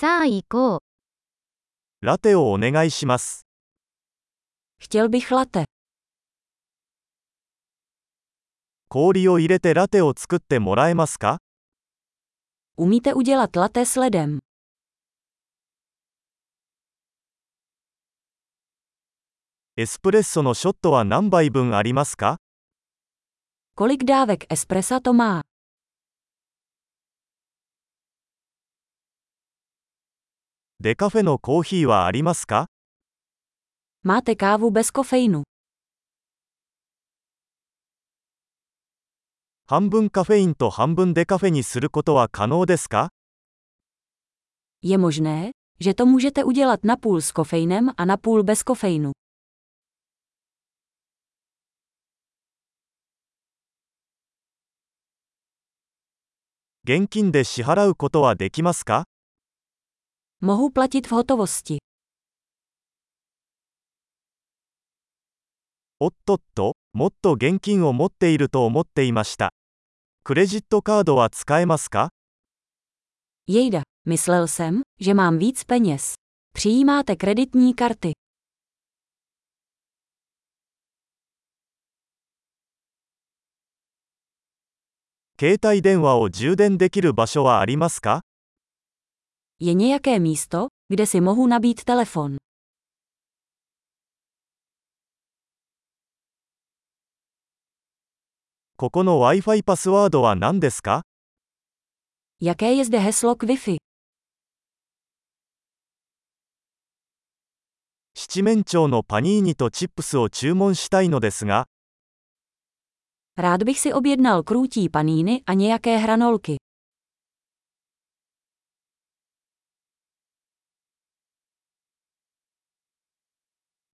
さあ行こう。ラテをお願いします。Chtěl bych latte. 氷を入れてラテを作ってもらえますか Umíte udělat latte s ledem? エスプレッソのショットは何杯分ありますか Kolik dávek espressa to má? デカフェのコーヒーはありますか Máte kávu bez kofeinu? 半分カフェインと半分デカフェにすることは可能ですか Je možné, že to můžete udělat napůl s kofeinem a napůl bez kofeinu. 現金で支払うことはできますか Mohu platit v hotovosti. おっとっと、もっと現金を持っていると思っていました。クレジットカードは使えますか Jejda, myslel jsem, že mám víc peněz. Přijímáte kreditní karty. 携帯電話を充電できる場所はありますか Je nějaké místo, kde si mohu nabít telefon. ここの Wi-Fi パスワードは何ですか Jaké je zde heslo k Wi-Fi? 七面鳥のパニーニとチップスを注文したいのですが、 Rád bych si objednal krůtí paníny a nějaké hranolky.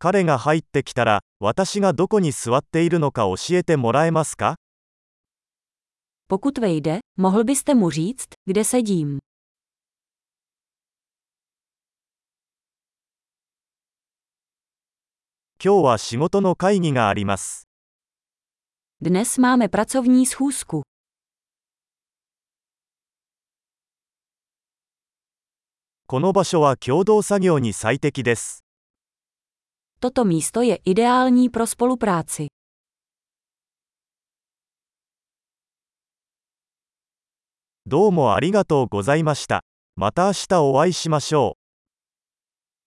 彼が入ってきたら、私がどこに座っているのか教えてもらえますか？Pokud vejde, mohl byste mu říct, kde sedím. 今日は仕事の会議があります。Dnes máme pracovní schůzku. この場所は共同作業に最適です。Toto místo je ideální pro spolupráci. どうもありがとうございました。また明日お会いしましょ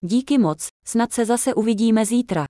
う。Díky moc, snad se zase uvidíme zítra.